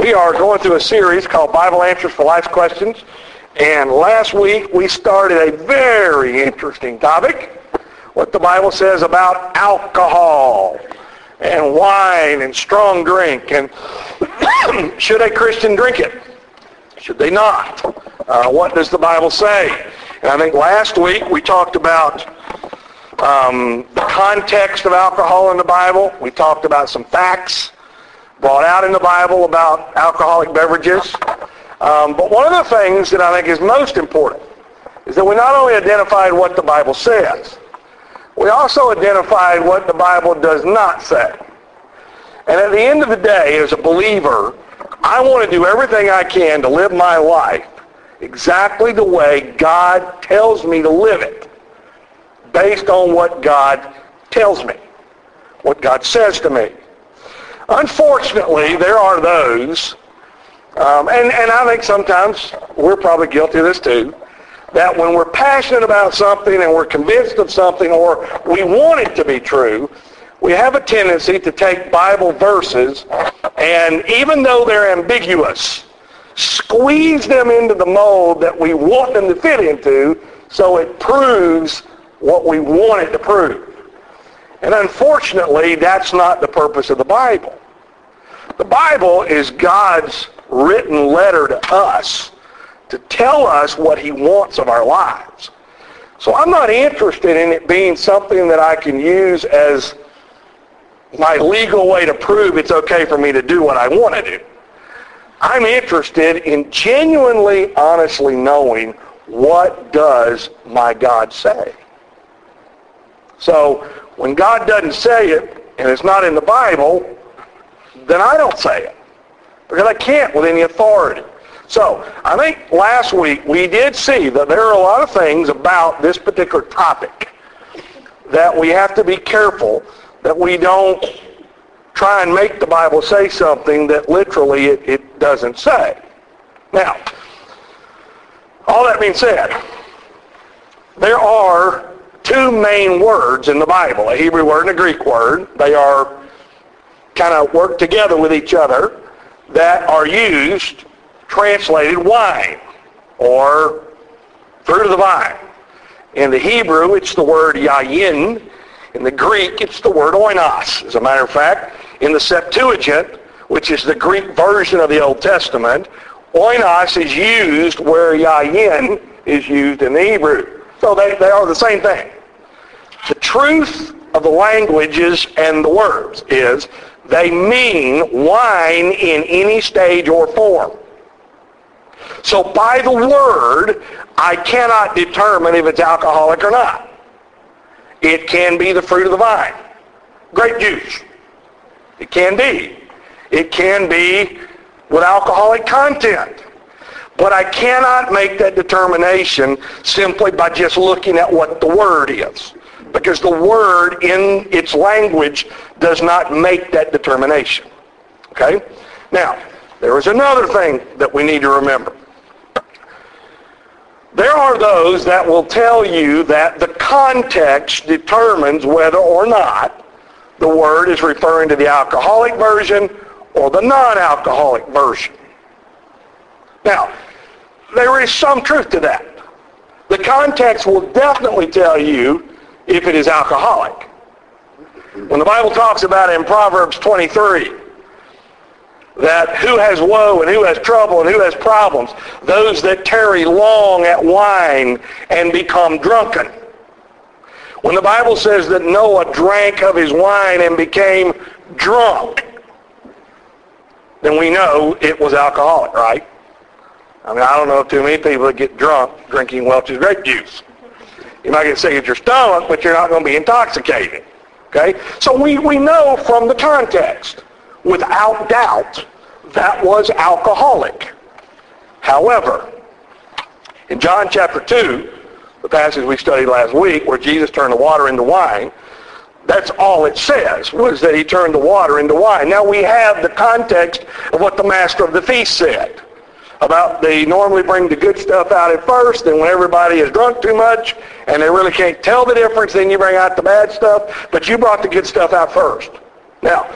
We are going through a series called Bible Answers for Life's Questions. And last week we started a very interesting topic, what the Bible says about alcohol and wine and strong drink. And should a Christian drink it? Should they not? Uh, what does the Bible say? And I think last week we talked about um, the context of alcohol in the Bible. We talked about some facts brought out in the Bible about alcoholic beverages. Um, but one of the things that I think is most important is that we not only identified what the Bible says, we also identified what the Bible does not say. And at the end of the day, as a believer, I want to do everything I can to live my life exactly the way God tells me to live it, based on what God tells me, what God says to me. Unfortunately, there are those, um, and, and I think sometimes we're probably guilty of this too, that when we're passionate about something and we're convinced of something or we want it to be true, we have a tendency to take Bible verses and even though they're ambiguous, squeeze them into the mold that we want them to fit into so it proves what we want it to prove. And unfortunately, that's not the purpose of the Bible. The Bible is God's written letter to us to tell us what he wants of our lives. So I'm not interested in it being something that I can use as my legal way to prove it's okay for me to do what I want to do. I'm interested in genuinely, honestly knowing what does my God say. So when God doesn't say it and it's not in the Bible, then I don't say it because I can't with any authority. So I think last week we did see that there are a lot of things about this particular topic that we have to be careful that we don't try and make the Bible say something that literally it, it doesn't say. Now, all that being said, there are two main words in the Bible, a Hebrew word and a Greek word. They are kind of work together with each other that are used, translated wine or fruit of the vine. In the Hebrew, it's the word yayin. In the Greek, it's the word oinos. As a matter of fact, in the Septuagint, which is the Greek version of the Old Testament, oinos is used where yayin is used in the Hebrew. So they, they are the same thing. The truth of the languages and the words is they mean wine in any stage or form. So by the word, I cannot determine if it's alcoholic or not. It can be the fruit of the vine. Grape juice. It can be. It can be with alcoholic content. But I cannot make that determination simply by just looking at what the word is. Because the word in its language does not make that determination. Okay? Now, there is another thing that we need to remember. There are those that will tell you that the context determines whether or not the word is referring to the alcoholic version or the non-alcoholic version. Now, there is some truth to that. The context will definitely tell you if it is alcoholic. When the Bible talks about in Proverbs 23 that who has woe and who has trouble and who has problems, those that tarry long at wine and become drunken. When the Bible says that Noah drank of his wine and became drunk, then we know it was alcoholic, right? I mean, I don't know too many people that get drunk drinking Welch's grape juice. You might get sick at your stomach, but you're not going to be intoxicated. Okay? So we, we know from the context, without doubt, that was alcoholic. However, in John chapter 2, the passage we studied last week where Jesus turned the water into wine, that's all it says, was that he turned the water into wine. Now we have the context of what the master of the feast said about they normally bring the good stuff out at first, and when everybody is drunk too much and they really can't tell the difference, then you bring out the bad stuff, but you brought the good stuff out first. Now,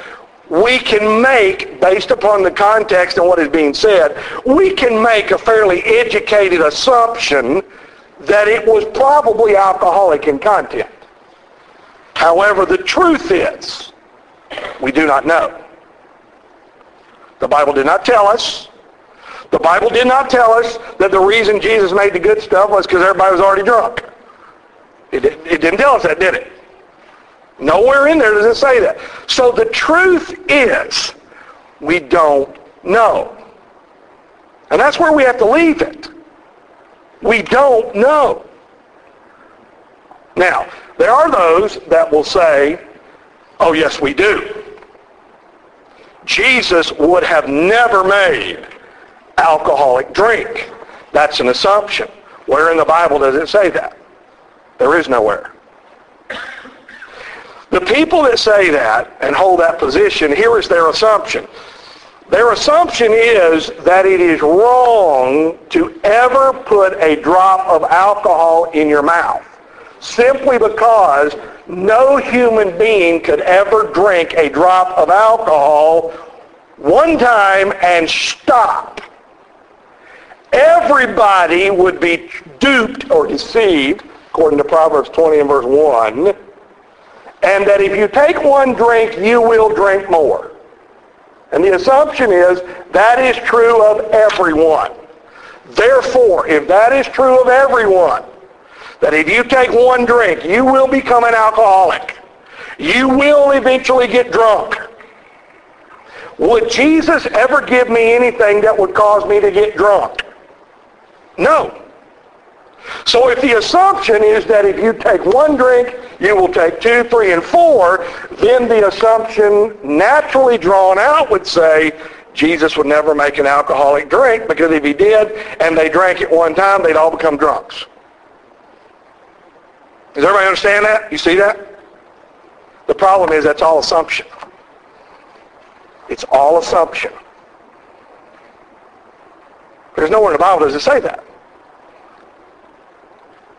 we can make, based upon the context and what is being said, we can make a fairly educated assumption that it was probably alcoholic in content. However, the truth is, we do not know. The Bible did not tell us. The Bible did not tell us that the reason Jesus made the good stuff was because everybody was already drunk. It, it didn't tell us that, did it? Nowhere in there does it say that. So the truth is, we don't know. And that's where we have to leave it. We don't know. Now, there are those that will say, oh yes, we do. Jesus would have never made alcoholic drink. That's an assumption. Where in the Bible does it say that? There is nowhere. The people that say that and hold that position, here is their assumption. Their assumption is that it is wrong to ever put a drop of alcohol in your mouth simply because no human being could ever drink a drop of alcohol one time and stop. Everybody would be duped or deceived, according to Proverbs 20 and verse 1, and that if you take one drink, you will drink more. And the assumption is that is true of everyone. Therefore, if that is true of everyone, that if you take one drink, you will become an alcoholic. You will eventually get drunk. Would Jesus ever give me anything that would cause me to get drunk? No. So if the assumption is that if you take one drink, you will take two, three, and four, then the assumption naturally drawn out would say Jesus would never make an alcoholic drink because if he did and they drank it one time, they'd all become drunks. Does everybody understand that? You see that? The problem is that's all assumption. It's all assumption. There's nowhere in the Bible does it say that.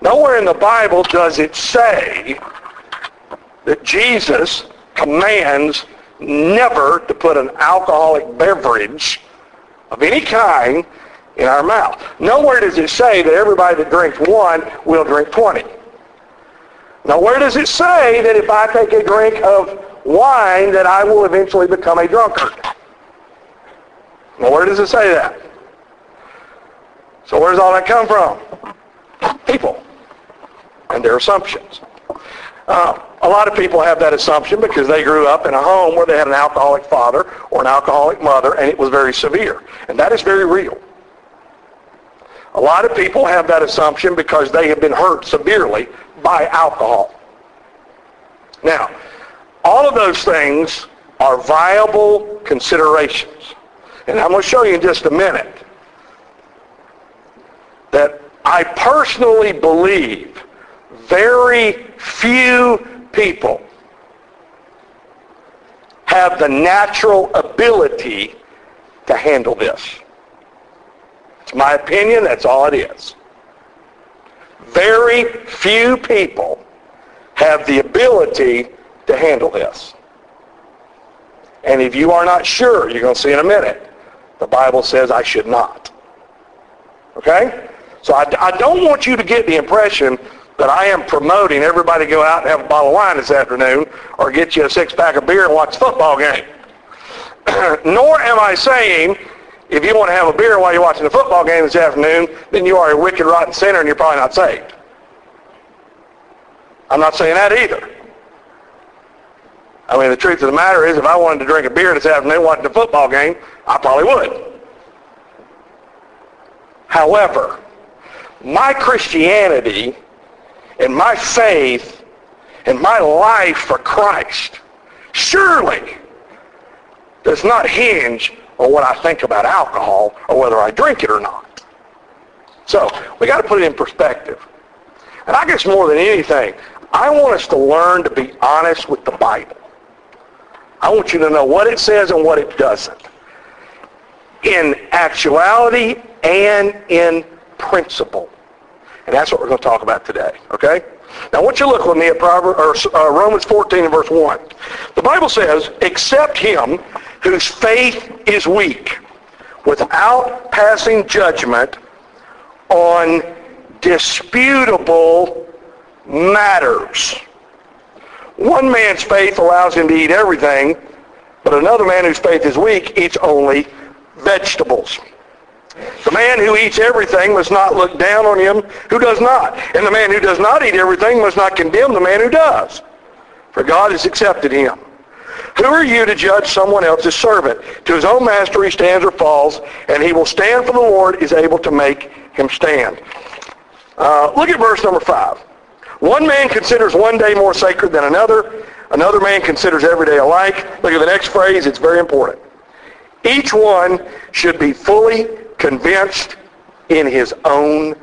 Nowhere in the Bible does it say that Jesus commands never to put an alcoholic beverage of any kind in our mouth. Nowhere does it say that everybody that drinks one will drink 20. Nowhere does it say that if I take a drink of wine that I will eventually become a drunkard. Nowhere does it say that. So where does all that come from? People and their assumptions. Uh, a lot of people have that assumption because they grew up in a home where they had an alcoholic father or an alcoholic mother and it was very severe. And that is very real. A lot of people have that assumption because they have been hurt severely by alcohol. Now, all of those things are viable considerations. And I'm going to show you in just a minute that I personally believe very few people have the natural ability to handle this. It's my opinion, that's all it is. Very few people have the ability to handle this. And if you are not sure, you're going to see in a minute, the Bible says I should not. Okay? So I, I don't want you to get the impression that I am promoting everybody go out and have a bottle of wine this afternoon or get you a six-pack of beer and watch a football game. Nor am I saying if you want to have a beer while you're watching the football game this afternoon, then you are a wicked, rotten sinner and you're probably not saved. I'm not saying that either. I mean, the truth of the matter is if I wanted to drink a beer this afternoon watching the football game, I probably would. However, my Christianity and my faith and my life for Christ surely does not hinge on what I think about alcohol or whether I drink it or not. So we got to put it in perspective. And I guess more than anything, I want us to learn to be honest with the Bible. I want you to know what it says and what it doesn't. In actuality and in principle. And that's what we're going to talk about today, okay? Now, want you look with me at Proverbs, or, uh, Romans 14 and verse 1. The Bible says, "Accept him whose faith is weak, without passing judgment on disputable matters." One man's faith allows him to eat everything, but another man whose faith is weak eats only vegetables. The man who eats everything must not look down on him who does not. And the man who does not eat everything must not condemn the man who does. For God has accepted him. Who are you to judge someone else's servant? To his own master he stands or falls, and he will stand for the Lord is able to make him stand. Uh, look at verse number 5. One man considers one day more sacred than another. Another man considers every day alike. Look at the next phrase. It's very important. Each one should be fully convinced in his own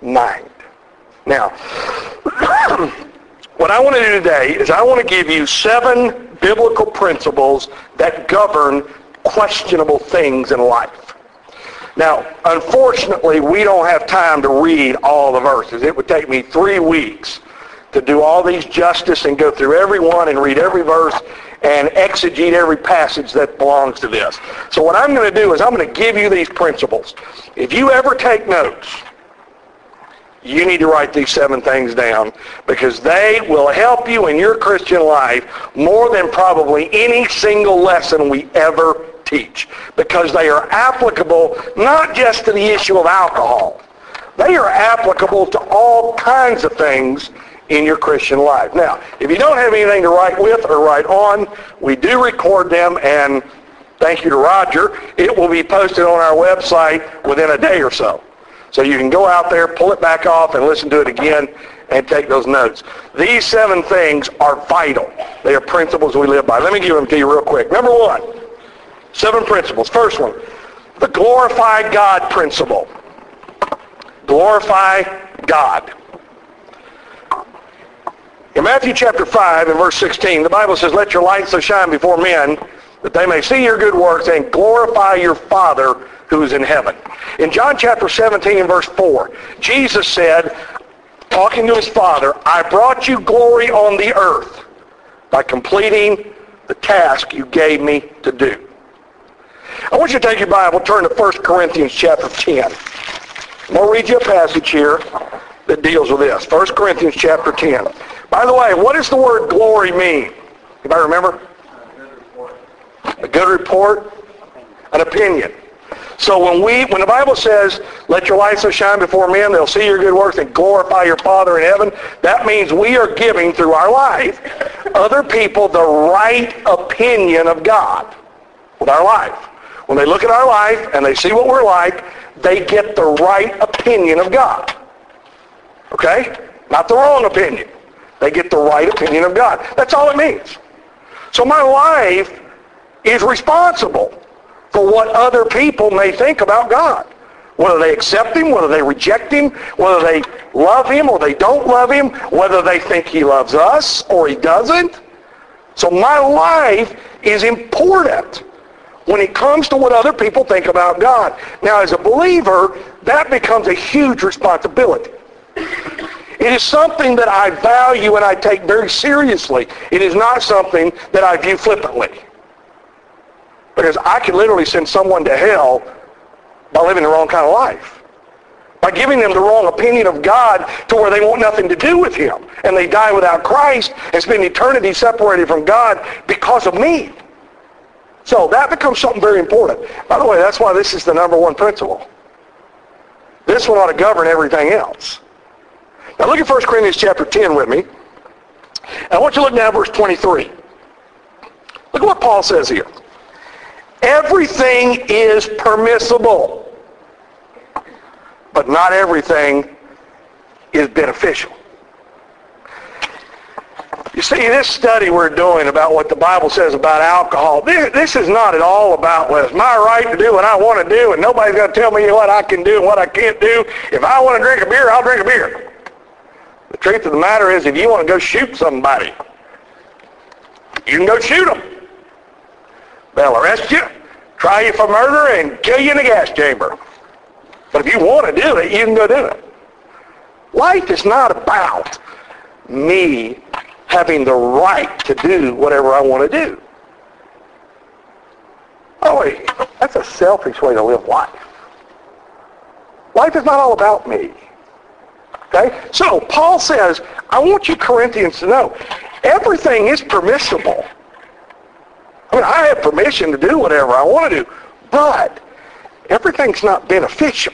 mind. Now, what I want to do today is I want to give you seven biblical principles that govern questionable things in life. Now, unfortunately, we don't have time to read all the verses. It would take me three weeks to do all these justice and go through every one and read every verse and exegete every passage that belongs to this. So what I'm going to do is I'm going to give you these principles. If you ever take notes, you need to write these seven things down because they will help you in your Christian life more than probably any single lesson we ever teach because they are applicable not just to the issue of alcohol. They are applicable to all kinds of things in your Christian life. Now, if you don't have anything to write with or write on, we do record them and thank you to Roger. It will be posted on our website within a day or so. So you can go out there, pull it back off, and listen to it again and take those notes. These seven things are vital. They are principles we live by. Let me give them to you real quick. Number one, seven principles. First one, the glorify God principle. Glorify God. In Matthew chapter 5 and verse 16, the Bible says, Let your light so shine before men that they may see your good works and glorify your Father who is in heaven. In John chapter 17 and verse 4, Jesus said, talking to his Father, I brought you glory on the earth by completing the task you gave me to do. I want you to take your Bible, turn to 1 Corinthians chapter 10. I'm going to read you a passage here that deals with this. 1 Corinthians chapter 10. By the way, what does the word glory mean? Anybody remember? A good report. An opinion. So when we, when the Bible says, let your light so shine before men, they'll see your good works and glorify your Father in heaven, that means we are giving through our life other people the right opinion of God with our life. When they look at our life and they see what we're like, they get the right opinion of God. Okay? Not the wrong opinion. They get the right opinion of God. That's all it means. So my life is responsible for what other people may think about God. Whether they accept him, whether they reject him, whether they love him or they don't love him, whether they think he loves us or he doesn't. So my life is important when it comes to what other people think about God. Now, as a believer, that becomes a huge responsibility. It is something that I value and I take very seriously. It is not something that I view flippantly. Because I can literally send someone to hell by living the wrong kind of life. By giving them the wrong opinion of God to where they want nothing to do with him. And they die without Christ and spend eternity separated from God because of me. So that becomes something very important. By the way, that's why this is the number one principle. This one ought to govern everything else. Now look at 1 Corinthians chapter 10 with me. And I want you to look now at verse 23. Look at what Paul says here. Everything is permissible, but not everything is beneficial. You see, this study we're doing about what the Bible says about alcohol, this, this is not at all about, well, it's my right to do what I want to do, and nobody's going to tell me what I can do and what I can't do. If I want to drink a beer, I'll drink a beer. Truth of the matter is, if you want to go shoot somebody, you can go shoot them. They'll arrest you, try you for murder, and kill you in a gas chamber. But if you want to do it, you can go do it. Life is not about me having the right to do whatever I want to do. Oh, that's a selfish way to live life. Life is not all about me. Okay? So Paul says, I want you Corinthians to know, everything is permissible. I mean, I have permission to do whatever I want to do, but everything's not beneficial.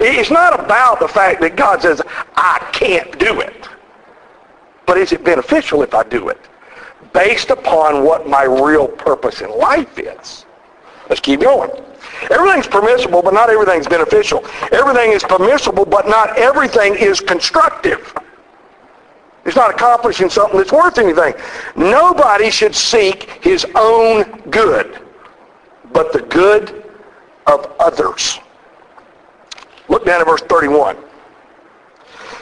It's not about the fact that God says, I can't do it. But is it beneficial if I do it? Based upon what my real purpose in life is. Let's keep going. Everything's permissible, but not everything's beneficial. Everything is permissible, but not everything is constructive. It's not accomplishing something that's worth anything. Nobody should seek his own good, but the good of others. Look down at verse 31.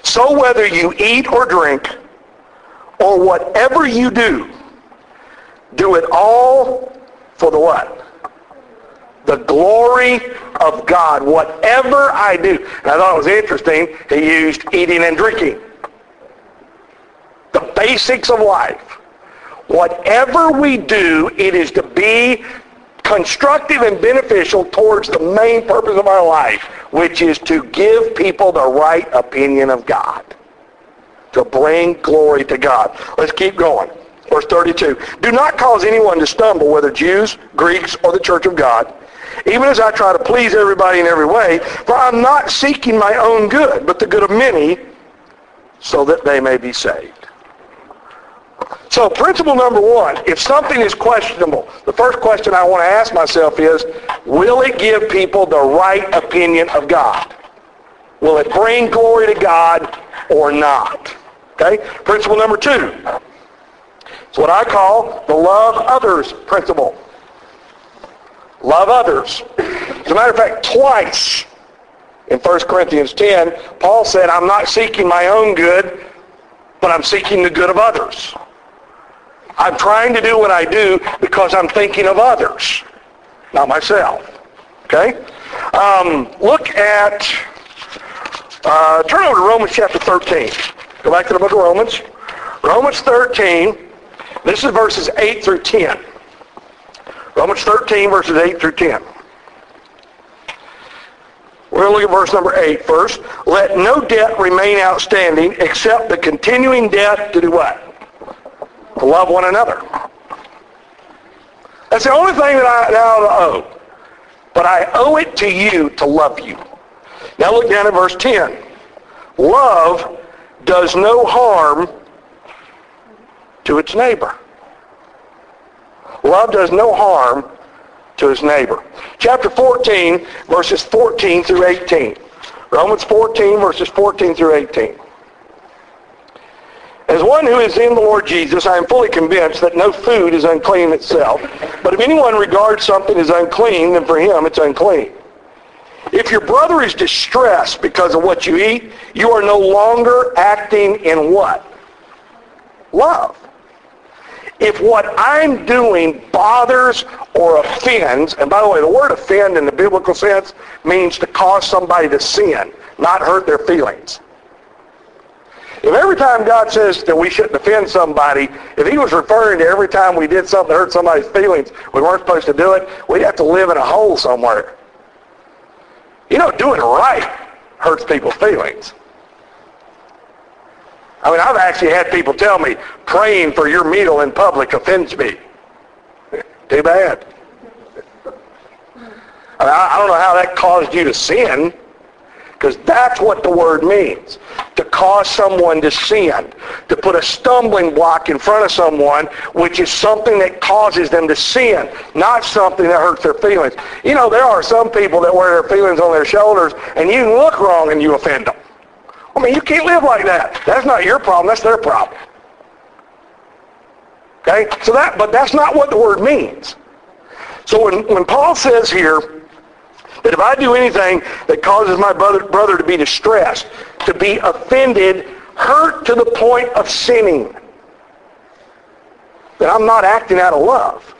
So whether you eat or drink, or whatever you do, do it all for the what? The glory of God. Whatever I do. And I thought it was interesting, he used eating and drinking. The basics of life. Whatever we do, it is to be constructive and beneficial towards the main purpose of our life, which is to give people the right opinion of God. To bring glory to God. Let's keep going. Verse 32. Do not cause anyone to stumble, whether Jews, Greeks, or the church of God, even as I try to please everybody in every way, for I'm not seeking my own good, but the good of many, so that they may be saved. So principle number one, if something is questionable, the first question I want to ask myself is, will it give people the right opinion of God? Will it bring glory to God or not? Okay? Principle number two. It's what I call the love others principle. Love others. As a matter of fact, twice in 1 Corinthians 10, Paul said, I'm not seeking my own good, but I'm seeking the good of others. I'm trying to do what I do because I'm thinking of others, not myself. Okay? Um, look at, uh, turn over to Romans chapter 13. Go back to the book of Romans. Romans 13, this is verses 8 through 10. Romans 13, verses 8 through 10. We're going to look at verse number 8 first. Let no debt remain outstanding except the continuing debt to do what? to love one another. That's the only thing that I now owe. But I owe it to you to love you. Now look down at verse 10. Love does no harm to its neighbor. Love does no harm to his neighbor. Chapter 14, verses 14 through 18. Romans 14, verses 14 through 18. As one who is in the Lord Jesus, I am fully convinced that no food is unclean itself. But if anyone regards something as unclean, then for him it's unclean. If your brother is distressed because of what you eat, you are no longer acting in what? Love. If what I'm doing bothers or offends, and by the way, the word offend in the biblical sense means to cause somebody to sin, not hurt their feelings. If every time God says that we shouldn't offend somebody, if he was referring to every time we did something that hurt somebody's feelings, we weren't supposed to do it, we'd have to live in a hole somewhere. You know, doing right hurts people's feelings. I mean, I've actually had people tell me, praying for your meal in public offends me. Too bad. I, mean, I don't know how that caused you to sin. Because that's what the word means. To cause someone to sin. To put a stumbling block in front of someone, which is something that causes them to sin, not something that hurts their feelings. You know, there are some people that wear their feelings on their shoulders, and you look wrong and you offend them. I mean, you can't live like that. That's not your problem. That's their problem. Okay? So that, but that's not what the word means. So when, when Paul says here, that if I do anything that causes my brother, brother to be distressed, to be offended, hurt to the point of sinning, that I'm not acting out of love.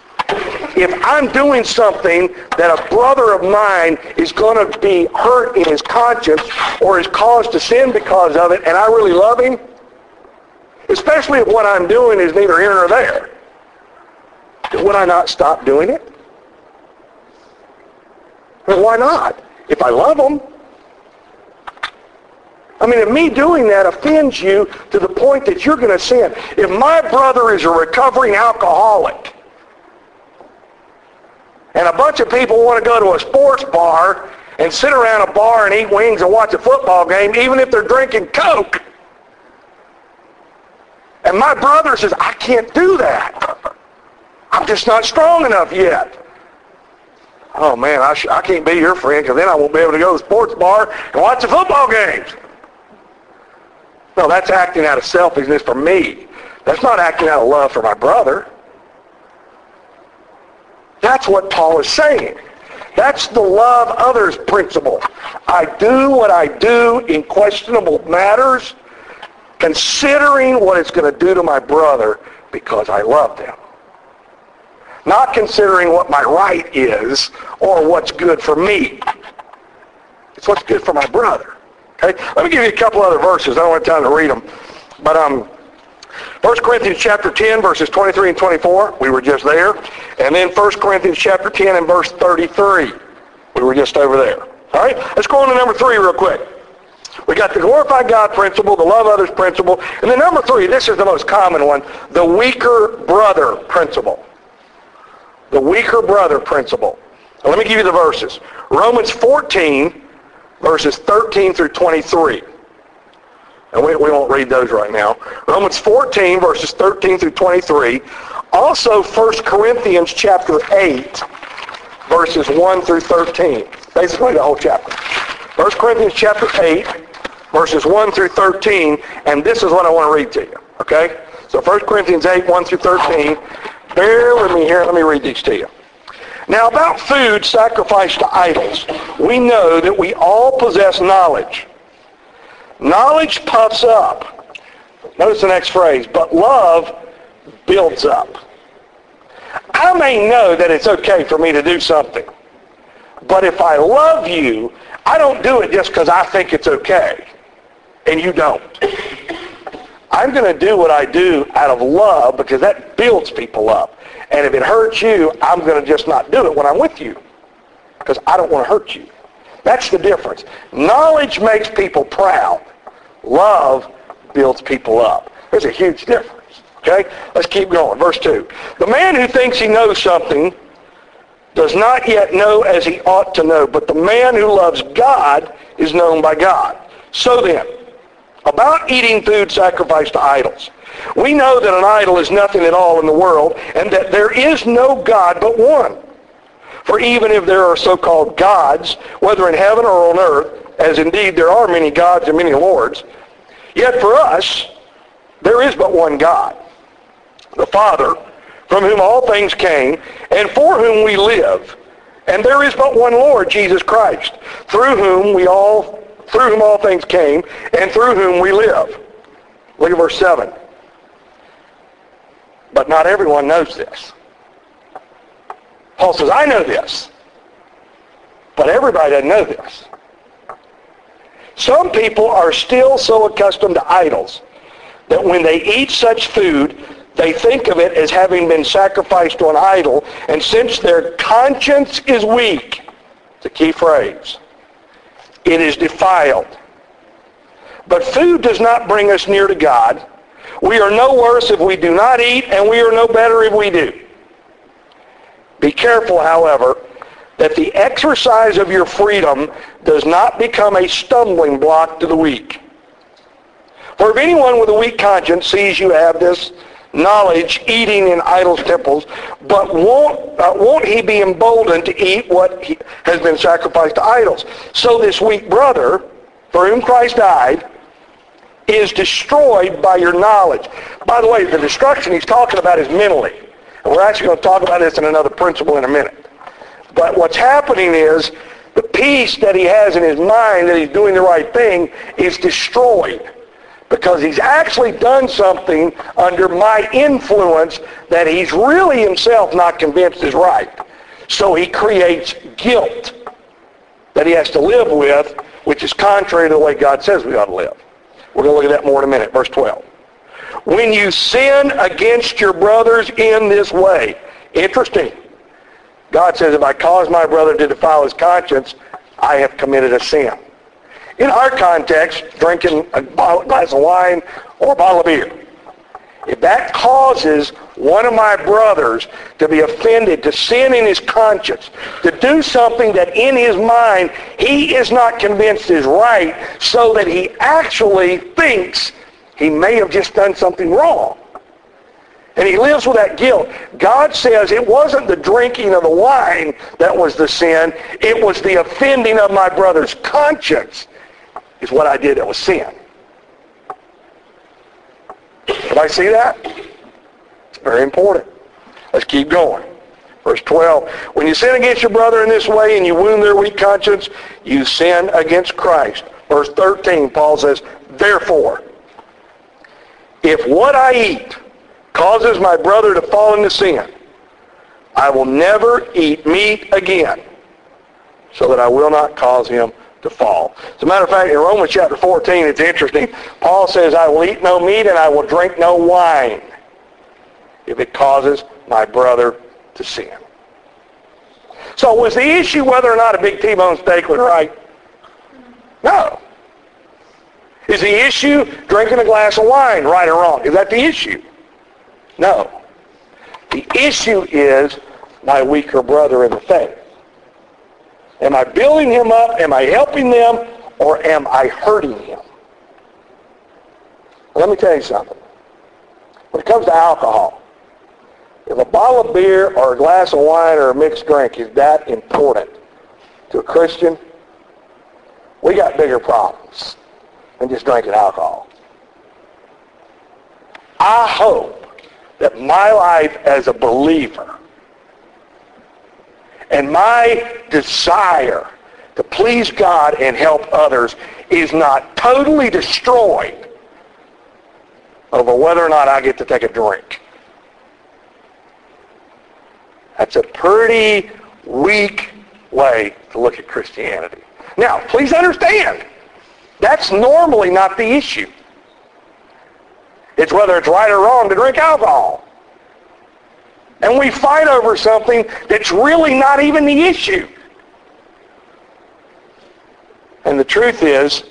If I'm doing something that a brother of mine is going to be hurt in his conscience or is caused to sin because of it, and I really love him, especially if what I'm doing is neither here nor there, would I not stop doing it? Well, why not? If I love him, I mean, if me doing that offends you to the point that you're going to sin. If my brother is a recovering alcoholic and a bunch of people want to go to a sports bar and sit around a bar and eat wings and watch a football game, even if they're drinking Coke, and my brother says, I can't do that. I'm just not strong enough yet. Oh man, I, sh- I can't be your friend because then I won't be able to go to the sports bar and watch the football games. No, that's acting out of selfishness for me. That's not acting out of love for my brother. That's what Paul is saying. That's the love others principle. I do what I do in questionable matters, considering what it's going to do to my brother because I love them. Not considering what my right is or what's good for me. It's what's good for my brother. Okay? Let me give you a couple other verses. I don't have time to read them. But um, 1 Corinthians chapter 10, verses 23 and 24. We were just there. And then 1 Corinthians chapter 10 and verse 33. We were just over there. All right? Let's go on to number 3 real quick. We got the glorify God principle, the love others principle, and then number three, this is the most common one, the weaker brother principle. The weaker brother principle. Now, let me give you the verses. Romans 14, verses 13 through 23. And we, we won't read those right now. Romans 14, verses 13 through 23. Also 1 Corinthians chapter 8, verses 1 through 13. Basically the whole chapter. 1 Corinthians chapter 8, verses 1 through 13. And this is what I want to read to you. Okay? So 1 Corinthians 8, 1 through 13. Bear with me here. Let me read these to you. Now about food sacrificed to idols, we know that we all possess knowledge. Knowledge puffs up. Notice the next phrase, but love builds up. I may know that it's okay for me to do something, but if I love you, I don't do it just because I think it's okay, and you don't. I'm going to do what I do out of love because that builds people up. And if it hurts you, I'm going to just not do it when I'm with you because I don't want to hurt you. That's the difference. Knowledge makes people proud. Love builds people up. There's a huge difference. Okay? Let's keep going. Verse 2. The man who thinks he knows something does not yet know as he ought to know, but the man who loves God is known by God. So then, about eating food sacrificed to idols. We know that an idol is nothing at all in the world and that there is no God but one. For even if there are so-called gods, whether in heaven or on earth, as indeed there are many gods and many lords, yet for us there is but one God, the Father, from whom all things came, and for whom we live. And there is but one Lord, Jesus Christ, through whom we all through whom all things came, and through whom we live. Look at verse 7. But not everyone knows this. Paul says, I know this. But everybody doesn't know this. Some people are still so accustomed to idols that when they eat such food, they think of it as having been sacrificed to an idol, and since their conscience is weak, it's a key phrase, it is defiled. But food does not bring us near to God. We are no worse if we do not eat, and we are no better if we do. Be careful, however, that the exercise of your freedom does not become a stumbling block to the weak. For if anyone with a weak conscience sees you have this knowledge eating in idols' temples, but won't, uh, won't he be emboldened to eat what he, has been sacrificed to idols? So this weak brother, for whom Christ died, is destroyed by your knowledge. By the way, the destruction he's talking about is mentally. And we're actually going to talk about this in another principle in a minute. But what's happening is the peace that he has in his mind that he's doing the right thing is destroyed because he's actually done something under my influence that he's really himself not convinced is right. So he creates guilt that he has to live with, which is contrary to the way God says we ought to live. We're going to look at that more in a minute. Verse 12. When you sin against your brothers in this way, interesting. God says, if I cause my brother to defile his conscience, I have committed a sin. In our context, drinking a glass of wine or a bottle of beer. If that causes one of my brothers to be offended, to sin in his conscience, to do something that in his mind he is not convinced is right, so that he actually thinks he may have just done something wrong. And he lives with that guilt. God says it wasn't the drinking of the wine that was the sin. It was the offending of my brother's conscience is what I did that was sin. Did I see that? It's very important. Let's keep going. Verse 12, when you sin against your brother in this way and you wound their weak conscience, you sin against Christ. Verse 13, Paul says, therefore, if what I eat causes my brother to fall into sin, I will never eat meat again, so that I will not cause him to fall. As a matter of fact, in Romans chapter 14, it's interesting. Paul says, I will eat no meat and I will drink no wine if it causes my brother to sin. So was the issue whether or not a big T-bone steak was right? No. Is the issue drinking a glass of wine right or wrong? Is that the issue? No. The issue is my weaker brother in the faith. Am I building him up? Am I helping them? Or am I hurting him? Let me tell you something. When it comes to alcohol, if a bottle of beer or a glass of wine or a mixed drink is that important to a Christian, we got bigger problems than just drinking alcohol. I hope that my life as a believer and my desire to please God and help others is not totally destroyed over whether or not I get to take a drink. That's a pretty weak way to look at Christianity. Now, please understand, that's normally not the issue. It's whether it's right or wrong to drink alcohol. And we fight over something that's really not even the issue. And the truth is,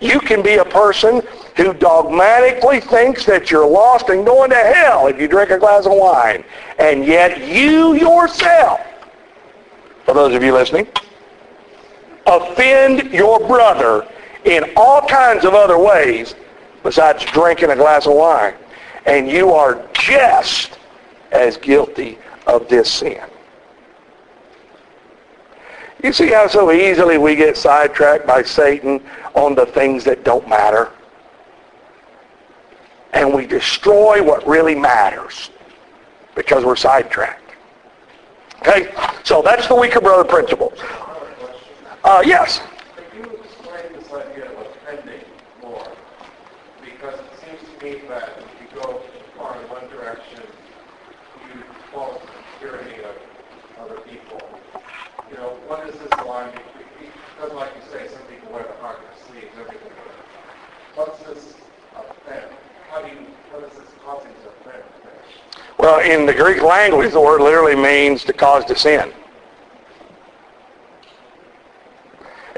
you can be a person who dogmatically thinks that you're lost and going to hell if you drink a glass of wine. And yet you yourself, for those of you listening, offend your brother in all kinds of other ways besides drinking a glass of wine. And you are just as guilty of this sin. You see how so easily we get sidetracked by Satan on the things that don't matter? And we destroy what really matters because we're sidetracked. Okay? So that's the weaker brother principle. Uh, yes? Could you explain this idea of offending more? Because seems that if you go far in one direction, you fall to tyranny of other people. You know, what is this line? between, Because like you say, some people wear the heart their sleeves, everything. What's this offend? How do you, what is this causing to offend? Well, in the Greek language, the word literally means to cause to sin.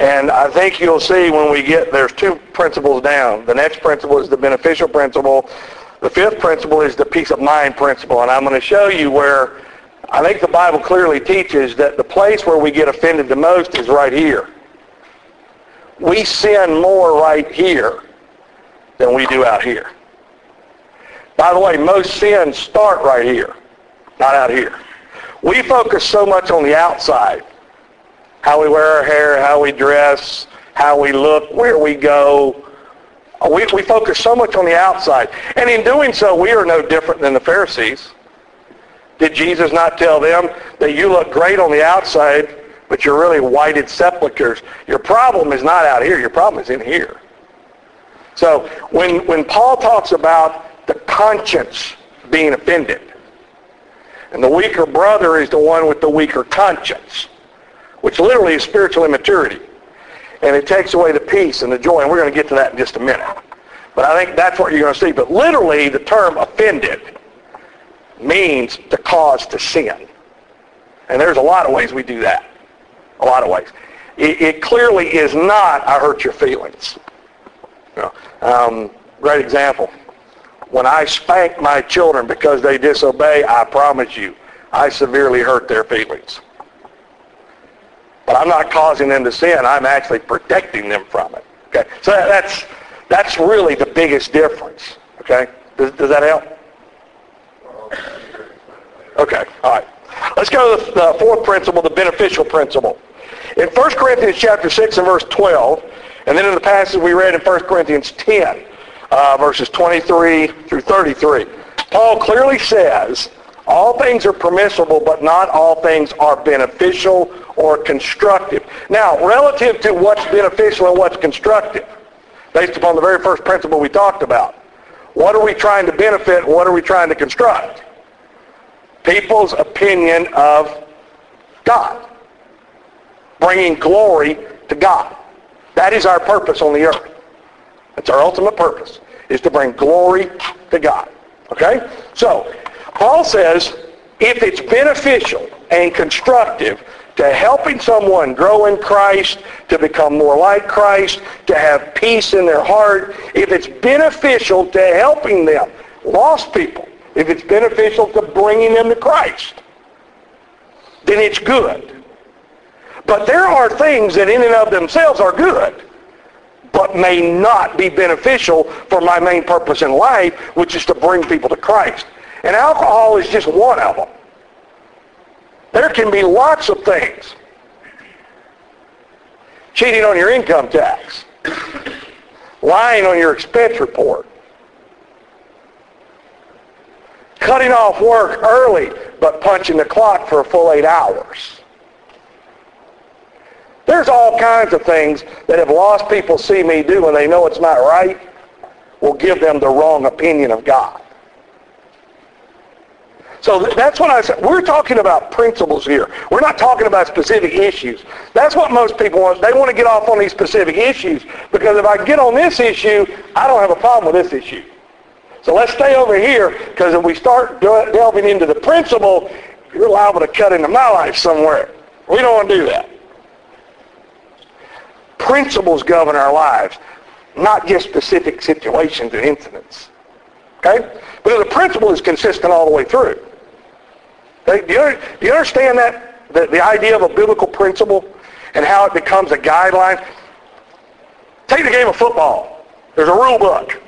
And I think you'll see when we get, there's two principles down. The next principle is the beneficial principle. The fifth principle is the peace of mind principle. And I'm going to show you where I think the Bible clearly teaches that the place where we get offended the most is right here. We sin more right here than we do out here. By the way, most sins start right here, not out here. We focus so much on the outside how we wear our hair, how we dress, how we look, where we go. We, we focus so much on the outside. And in doing so, we are no different than the Pharisees. Did Jesus not tell them that you look great on the outside, but you're really whited sepulchres? Your problem is not out here. Your problem is in here. So when, when Paul talks about the conscience being offended, and the weaker brother is the one with the weaker conscience, which literally is spiritual immaturity. And it takes away the peace and the joy, and we're going to get to that in just a minute. But I think that's what you're going to see. But literally, the term offended means to cause to sin. And there's a lot of ways we do that. A lot of ways. It, it clearly is not, I hurt your feelings. Um, great example. When I spank my children because they disobey, I promise you, I severely hurt their feelings. But I'm not causing them to sin. I'm actually protecting them from it. Okay, so that's that's really the biggest difference. Okay, does, does that help? Okay, all right. Let's go to the fourth principle, the beneficial principle. In 1 Corinthians chapter 6 and verse 12, and then in the passage we read in 1 Corinthians 10, uh, verses 23 through 33, Paul clearly says, all things are permissible, but not all things are beneficial or constructive. Now, relative to what's beneficial and what's constructive, based upon the very first principle we talked about, what are we trying to benefit what are we trying to construct? People's opinion of God. Bringing glory to God. That is our purpose on the earth. That's our ultimate purpose, is to bring glory to God. Okay? So, Paul says, if it's beneficial and constructive to helping someone grow in Christ, to become more like Christ, to have peace in their heart, if it's beneficial to helping them, lost people, if it's beneficial to bringing them to Christ, then it's good. But there are things that in and of themselves are good, but may not be beneficial for my main purpose in life, which is to bring people to Christ. And alcohol is just one of them. There can be lots of things. Cheating on your income tax. Lying on your expense report. Cutting off work early, but punching the clock for a full eight hours. There's all kinds of things that if lost people see me do and they know it's not right, will give them the wrong opinion of God. So that's what I said. We're talking about principles here. We're not talking about specific issues. That's what most people want. They want to get off on these specific issues because if I get on this issue, I don't have a problem with this issue. So let's stay over here because if we start delving into the principle, you're liable to cut into my life somewhere. We don't want to do that. Principles govern our lives, not just specific situations and incidents. Okay? But the principle is consistent all the way through. Do you, do you understand that? The, the idea of a biblical principle and how it becomes a guideline? Take the game of football. There's a rule book.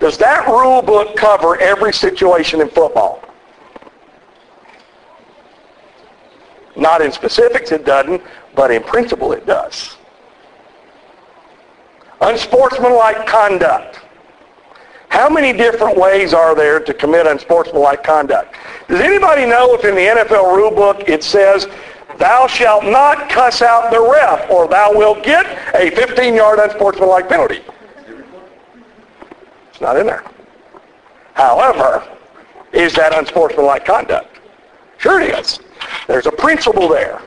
Does that rule book cover every situation in football? Not in specifics it doesn't, but in principle it does. Unsportsmanlike conduct. How many different ways are there to commit unsportsmanlike conduct? Does anybody know if in the NFL rule book it says, thou shalt not cuss out the ref or thou wilt get a 15-yard unsportsmanlike penalty? It's not in there. However, is that unsportsmanlike conduct? Sure it is. There's a principle there.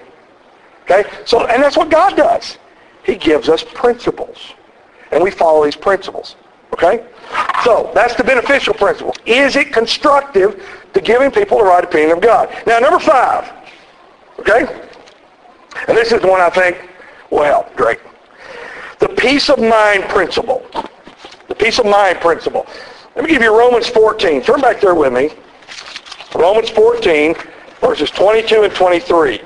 Okay? So, and that's what God does. He gives us principles. And we follow these principles. Okay? So that's the beneficial principle. Is it constructive to giving people the right opinion of God? Now, number five. Okay? And this is the one I think, well, great. The peace of mind principle. The peace of mind principle. Let me give you Romans 14. Turn back there with me. Romans 14, verses 22 and 23.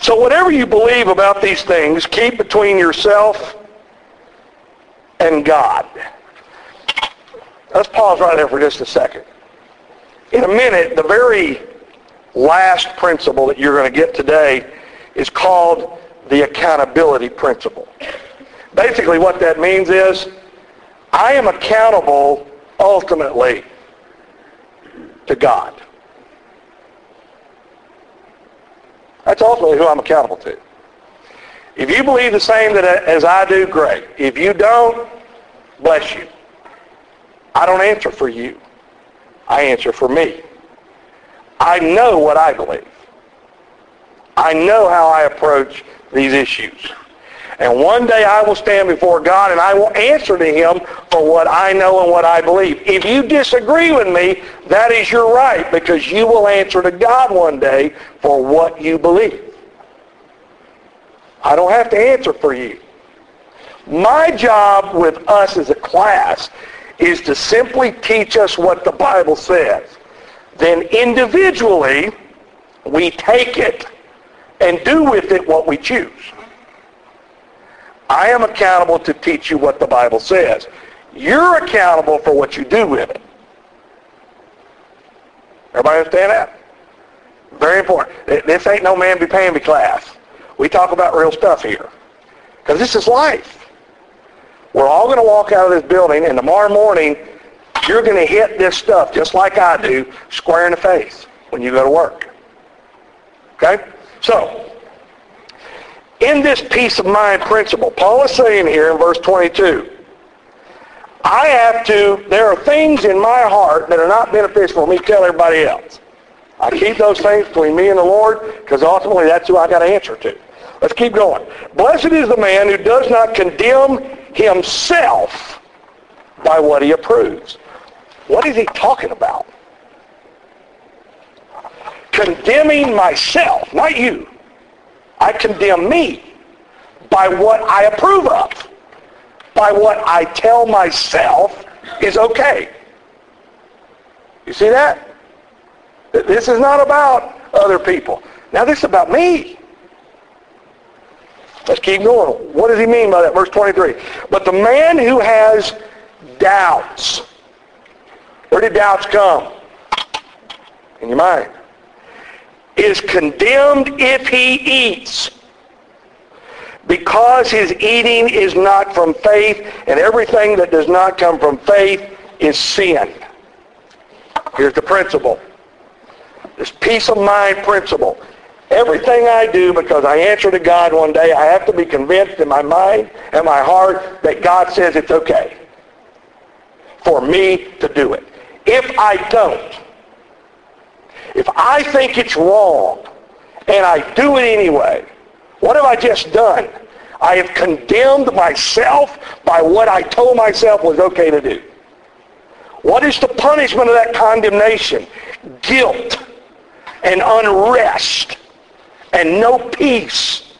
So whatever you believe about these things, keep between yourself and God. Let's pause right there for just a second. In a minute, the very last principle that you're going to get today is called the accountability principle. Basically what that means is I am accountable ultimately to God. That's ultimately who I'm accountable to. If you believe the same that, uh, as I do, great. If you don't, bless you. I don't answer for you. I answer for me. I know what I believe. I know how I approach these issues. And one day I will stand before God and I will answer to him for what I know and what I believe. If you disagree with me, that is your right because you will answer to God one day for what you believe. I don't have to answer for you. My job with us as a class is to simply teach us what the Bible says. Then individually, we take it and do with it what we choose. I am accountable to teach you what the Bible says. You're accountable for what you do with it. Everybody understand that? Very important. This ain't no man be paying me class. We talk about real stuff here. Because this is life. We're all going to walk out of this building, and tomorrow morning, you're going to hit this stuff just like I do, square in the face when you go to work. Okay? So, in this peace of mind principle, Paul is saying here in verse 22, I have to, there are things in my heart that are not beneficial for me to tell everybody else. I keep those things between me and the Lord because ultimately that's who I got to answer to. Let's keep going. Blessed is the man who does not condemn himself by what he approves. What is he talking about? Condemning myself, not you. I condemn me by what I approve of, by what I tell myself is okay. You see that? This is not about other people. Now this is about me. Let's keep going. What does he mean by that? Verse 23. But the man who has doubts, where did doubts come? In your mind is condemned if he eats because his eating is not from faith and everything that does not come from faith is sin. Here's the principle. This peace of mind principle. Everything I do because I answer to God one day, I have to be convinced in my mind and my heart that God says it's okay for me to do it. If I don't, if I think it's wrong and I do it anyway, what have I just done? I have condemned myself by what I told myself was okay to do. What is the punishment of that condemnation? Guilt and unrest and no peace.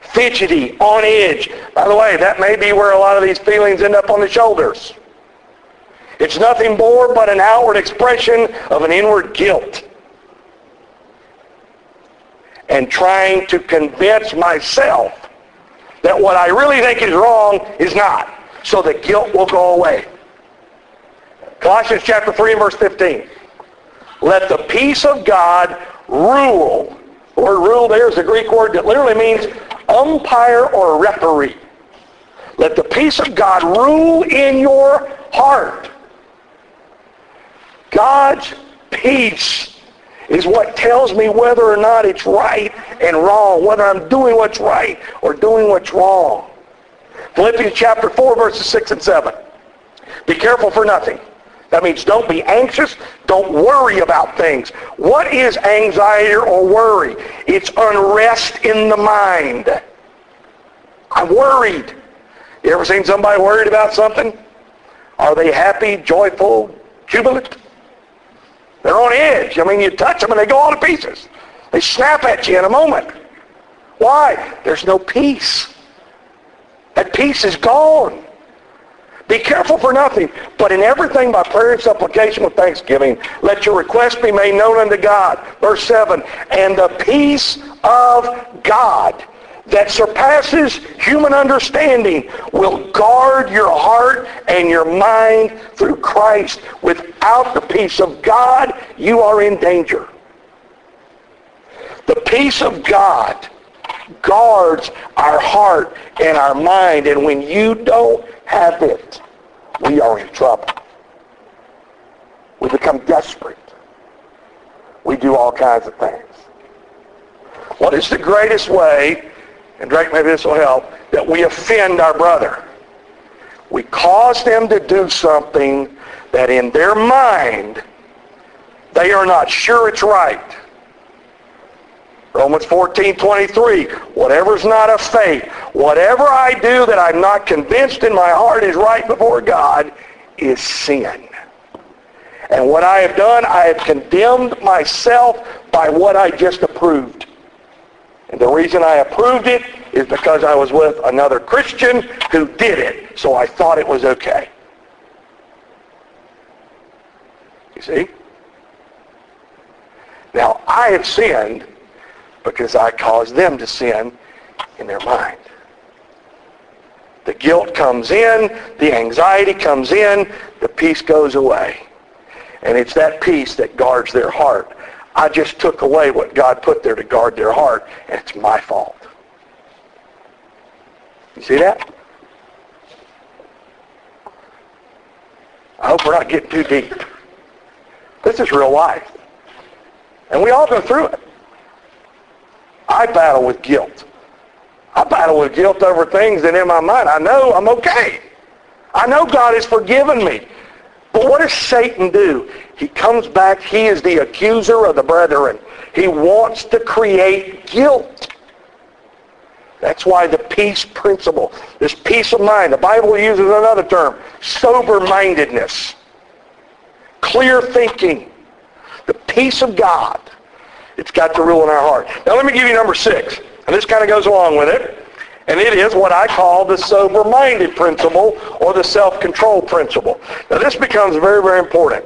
Fidgety, on edge. By the way, that may be where a lot of these feelings end up on the shoulders. It's nothing more but an outward expression of an inward guilt. And trying to convince myself that what I really think is wrong is not. So the guilt will go away. Colossians chapter 3 verse 15. Let the peace of God rule. The word rule there is a Greek word that literally means umpire or referee. Let the peace of God rule in your heart God's peace is what tells me whether or not it's right and wrong, whether I'm doing what's right or doing what's wrong. Philippians chapter 4, verses 6 and 7. Be careful for nothing. That means don't be anxious. Don't worry about things. What is anxiety or worry? It's unrest in the mind. I'm worried. You ever seen somebody worried about something? Are they happy, joyful, jubilant? They're on edge. I mean, you touch them and they go all to pieces. They snap at you in a moment. Why? There's no peace. That peace is gone. Be careful for nothing, but in everything by prayer and supplication with thanksgiving, let your request be made known unto God. Verse 7, and the peace of God that surpasses human understanding will guard your heart and your mind through Christ. Without the peace of God, you are in danger. The peace of God guards our heart and our mind. And when you don't have it, we are in trouble. We become desperate. We do all kinds of things. What is the greatest way and Drake, maybe this will help, that we offend our brother. We cause them to do something that in their mind, they are not sure it's right. Romans 14, 23, whatever's not of faith, whatever I do that I'm not convinced in my heart is right before God is sin. And what I have done, I have condemned myself by what I just approved. And the reason I approved it is because I was with another Christian who did it. So I thought it was okay. You see? Now, I have sinned because I caused them to sin in their mind. The guilt comes in, the anxiety comes in, the peace goes away. And it's that peace that guards their heart. I just took away what God put there to guard their heart, and it's my fault. You see that? I hope we're not getting too deep. This is real life. And we all go through it. I battle with guilt. I battle with guilt over things that in my mind I know I'm okay. I know God has forgiven me. But what does Satan do? He comes back. He is the accuser of the brethren. He wants to create guilt. That's why the peace principle, this peace of mind, the Bible uses another term, sober-mindedness, clear thinking, the peace of God it's got to rule in our heart. Now let me give you number six. And this kind of goes along with it. And it is what I call the sober-minded principle or the self-control principle. Now this becomes very, very important.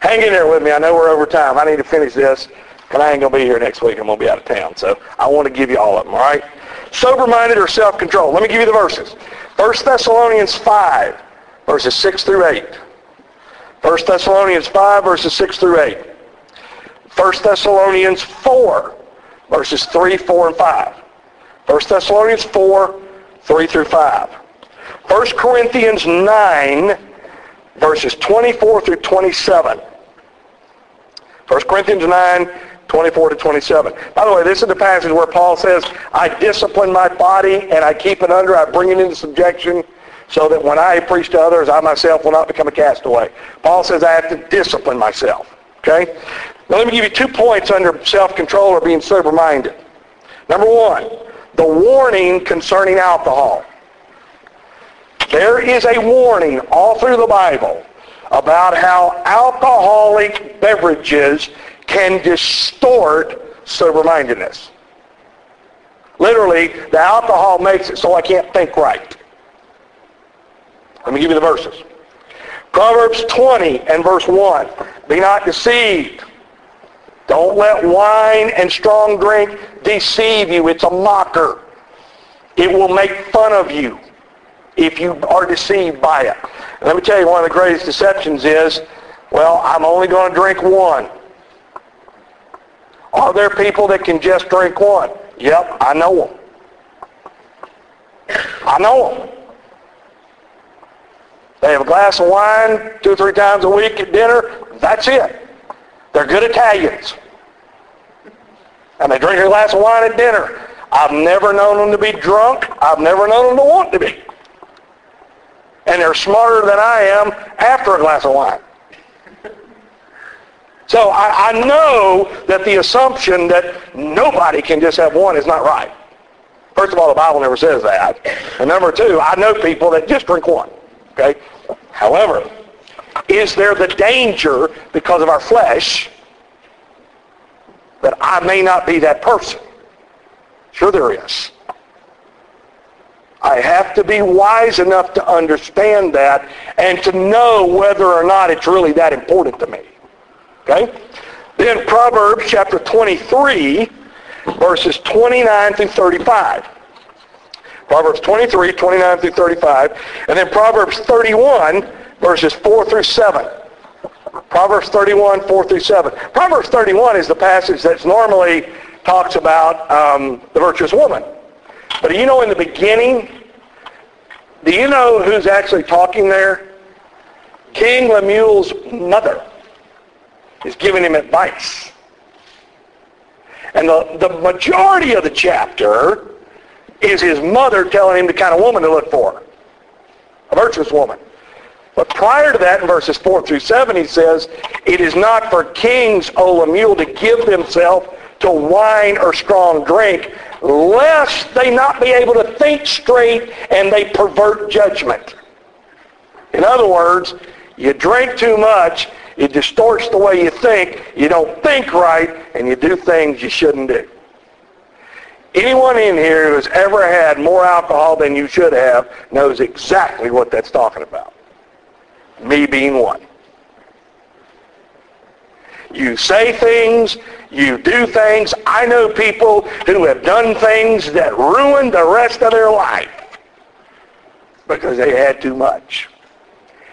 Hang in there with me. I know we're over time. I need to finish this. And I ain't going to be here next week. I'm going to be out of town. So I want to give you all of them, all right? Sober-minded or self-control. Let me give you the verses. 1 Thessalonians 5, verses 6 through 8. 1 Thessalonians 5, verses 6 through 8. 1 Thessalonians 4, verses 3, 4, and 5. 1 Thessalonians 4, 3 through 5. 1 Corinthians 9, verses 24 through 27. 1 Corinthians 9, 24 to 27. By the way, this is the passage where Paul says, I discipline my body and I keep it under, I bring it into subjection so that when I preach to others, I myself will not become a castaway. Paul says I have to discipline myself. Okay? Now let me give you two points under self-control or being sober-minded. Number one, the warning concerning alcohol. There is a warning all through the Bible about how alcoholic beverages can distort sober-mindedness. Literally, the alcohol makes it so I can't think right. Let me give you the verses. Proverbs 20 and verse 1. Be not deceived. Don't let wine and strong drink deceive you. It's a mocker. It will make fun of you if you are deceived by it. And let me tell you, one of the greatest deceptions is, well, I'm only going to drink one. Are there people that can just drink one? Yep, I know them. I know them. They have a glass of wine two or three times a week at dinner. That's it. They're good Italians. And they drink a glass of wine at dinner. I've never known them to be drunk. I've never known them to want to be. And they're smarter than I am after a glass of wine. So I, I know that the assumption that nobody can just have one is not right. First of all, the Bible never says that. And number two, I know people that just drink one. Okay? However, is there the danger because of our flesh that I may not be that person? Sure there is. I have to be wise enough to understand that and to know whether or not it's really that important to me. Okay? Then Proverbs chapter 23, verses 29 through 35. Proverbs 23, 29 through 35. And then Proverbs 31, verses 4 through 7. Proverbs 31, 4 through 7. Proverbs 31 is the passage that normally talks about um, the virtuous woman. But do you know in the beginning, do you know who's actually talking there? King Lemuel's mother is giving him advice. And the, the majority of the chapter is his mother telling him the kind of woman to look for. A virtuous woman. But prior to that, in verses 4 through 7, he says, It is not for kings, O Lemuel, to give themselves to wine or strong drink, lest they not be able to think straight and they pervert judgment. In other words, you drink too much, it distorts the way you think, you don't think right, and you do things you shouldn't do. Anyone in here who has ever had more alcohol than you should have knows exactly what that's talking about. Me being one. You say things, you do things. I know people who have done things that ruined the rest of their life because they had too much.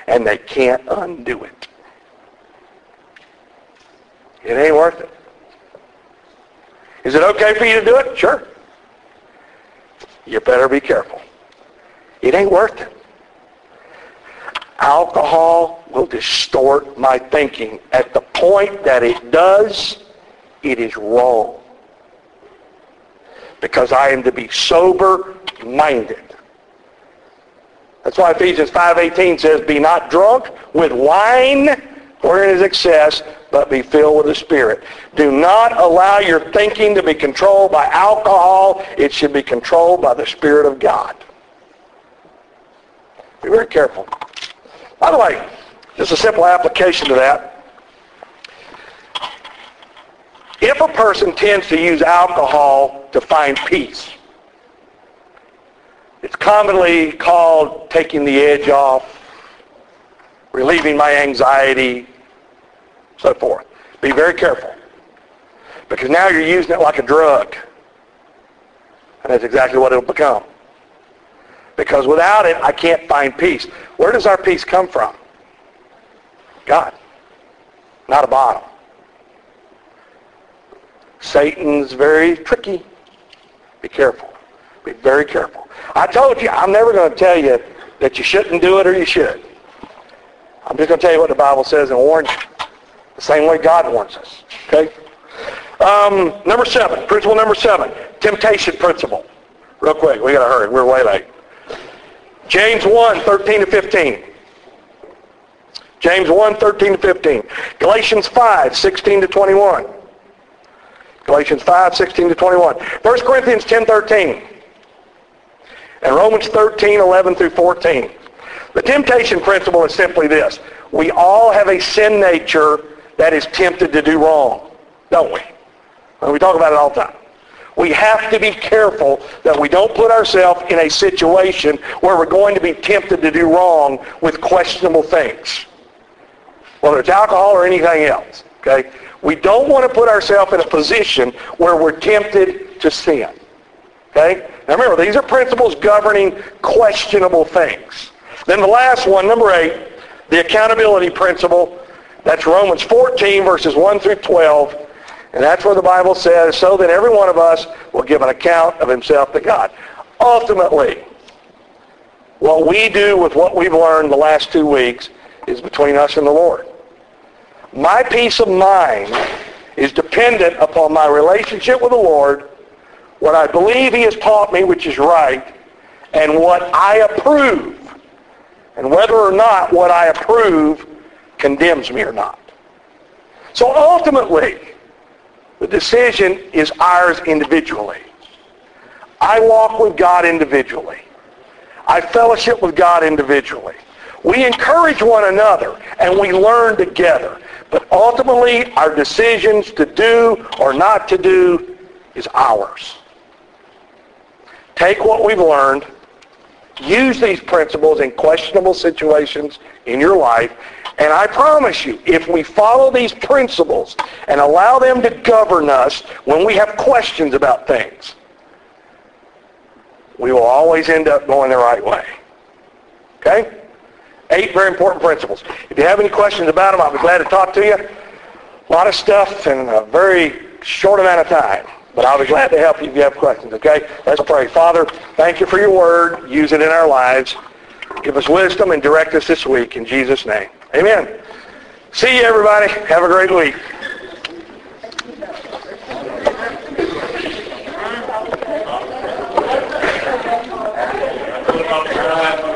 And they can't undo it. It ain't worth it. Is it okay for you to do it? Sure. You better be careful. It ain't worth it. Alcohol will distort my thinking. At the point that it does, it is wrong. Because I am to be sober-minded. That's why Ephesians 5.18 says, Be not drunk with wine, wherein is excess, but be filled with the Spirit. Do not allow your thinking to be controlled by alcohol. It should be controlled by the Spirit of God. Be very careful. By the way, just a simple application to that. If a person tends to use alcohol to find peace, it's commonly called taking the edge off, relieving my anxiety, so forth. Be very careful. Because now you're using it like a drug. And that's exactly what it'll become. Because without it, I can't find peace. Where does our peace come from? God. Not a bottle. Satan's very tricky. Be careful. Be very careful. I told you, I'm never going to tell you that you shouldn't do it or you should. I'm just going to tell you what the Bible says and warn you. The same way God warns us. Okay? Um, number seven, principle number seven, temptation principle. Real quick, we got to hurry. We're way late. James 1, 13 to 15. James 1, 13 to 15. Galatians 5, 16 to 21. Galatians 5, 16 to 21. 1 Corinthians 10, 13. And Romans 13, 11 through 14. The temptation principle is simply this. We all have a sin nature that is tempted to do wrong, don't we? And we talk about it all the time. We have to be careful that we don't put ourselves in a situation where we're going to be tempted to do wrong with questionable things, whether it's alcohol or anything else. Okay? We don't want to put ourselves in a position where we're tempted to sin. Okay? Now remember, these are principles governing questionable things. Then the last one, number eight, the accountability principle. That's Romans 14, verses 1 through 12. And that's where the Bible says, so that every one of us will give an account of himself to God. Ultimately, what we do with what we've learned the last two weeks is between us and the Lord. My peace of mind is dependent upon my relationship with the Lord, what I believe he has taught me, which is right, and what I approve. And whether or not what I approve condemns me or not. So ultimately, the decision is ours individually. I walk with God individually. I fellowship with God individually. We encourage one another and we learn together. But ultimately, our decisions to do or not to do is ours. Take what we've learned, use these principles in questionable situations in your life, and I promise you, if we follow these principles and allow them to govern us when we have questions about things, we will always end up going the right way. Okay? Eight very important principles. If you have any questions about them, I'll be glad to talk to you. A lot of stuff in a very short amount of time. But I'll be glad to help you if you have questions, okay? Let's pray. Father, thank you for your word. Use it in our lives. Give us wisdom and direct us this week in Jesus' name. Amen. See you, everybody. Have a great week.